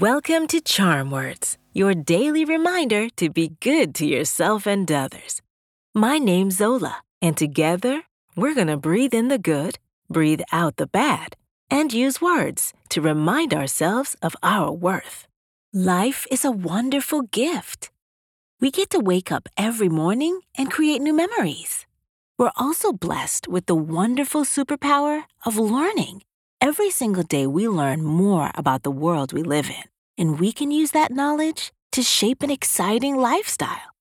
Welcome to Charm Words, your daily reminder to be good to yourself and others. My name's Zola, and together we're going to breathe in the good, breathe out the bad, and use words to remind ourselves of our worth. Life is a wonderful gift. We get to wake up every morning and create new memories. We're also blessed with the wonderful superpower of learning. Every single day, we learn more about the world we live in, and we can use that knowledge to shape an exciting lifestyle.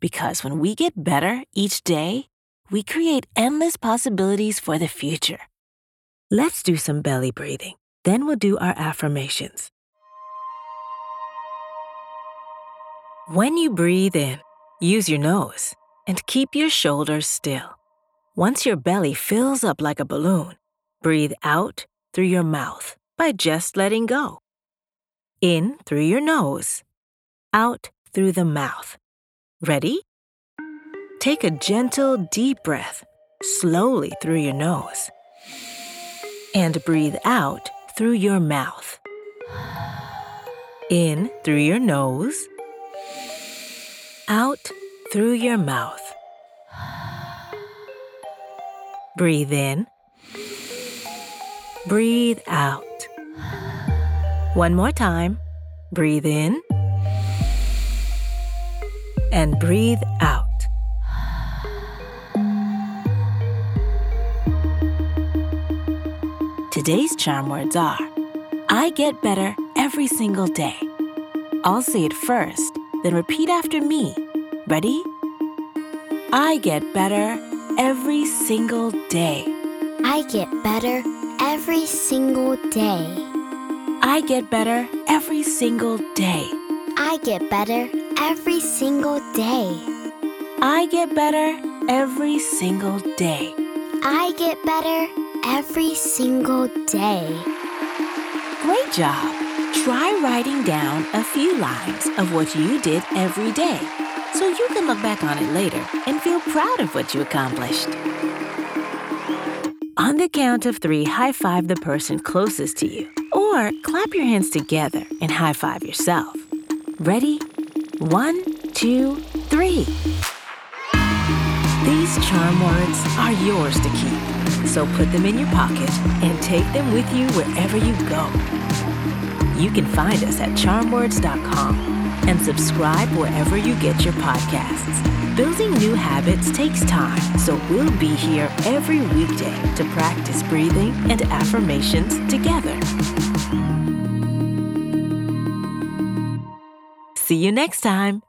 Because when we get better each day, we create endless possibilities for the future. Let's do some belly breathing. Then we'll do our affirmations. When you breathe in, use your nose and keep your shoulders still. Once your belly fills up like a balloon, breathe out through your mouth by just letting go. In through your nose, out through the mouth. Ready? Take a gentle, deep breath slowly through your nose and breathe out through your mouth. In through your nose, out through your mouth. Breathe in Breathe out. One more time. Breathe in. And breathe out. Today's charm words are I get better every single day. I'll say it first, then repeat after me. Ready? I get better every single day. I get better every single day. I get better every single day. I get better every single day. I get better every single day. I get better every single day. Great job! Try writing down a few lines of what you did every day so you can look back on it later and feel proud of what you accomplished. On the count of three, high five the person closest to you, or clap your hands together and high five yourself. Ready? One, two, three. These charm words are yours to keep, so put them in your pocket and take them with you wherever you go. You can find us at charmwords.com and subscribe wherever you get your podcasts. Building new habits takes time, so we'll be here every weekday to practice breathing and affirmations together. See you next time.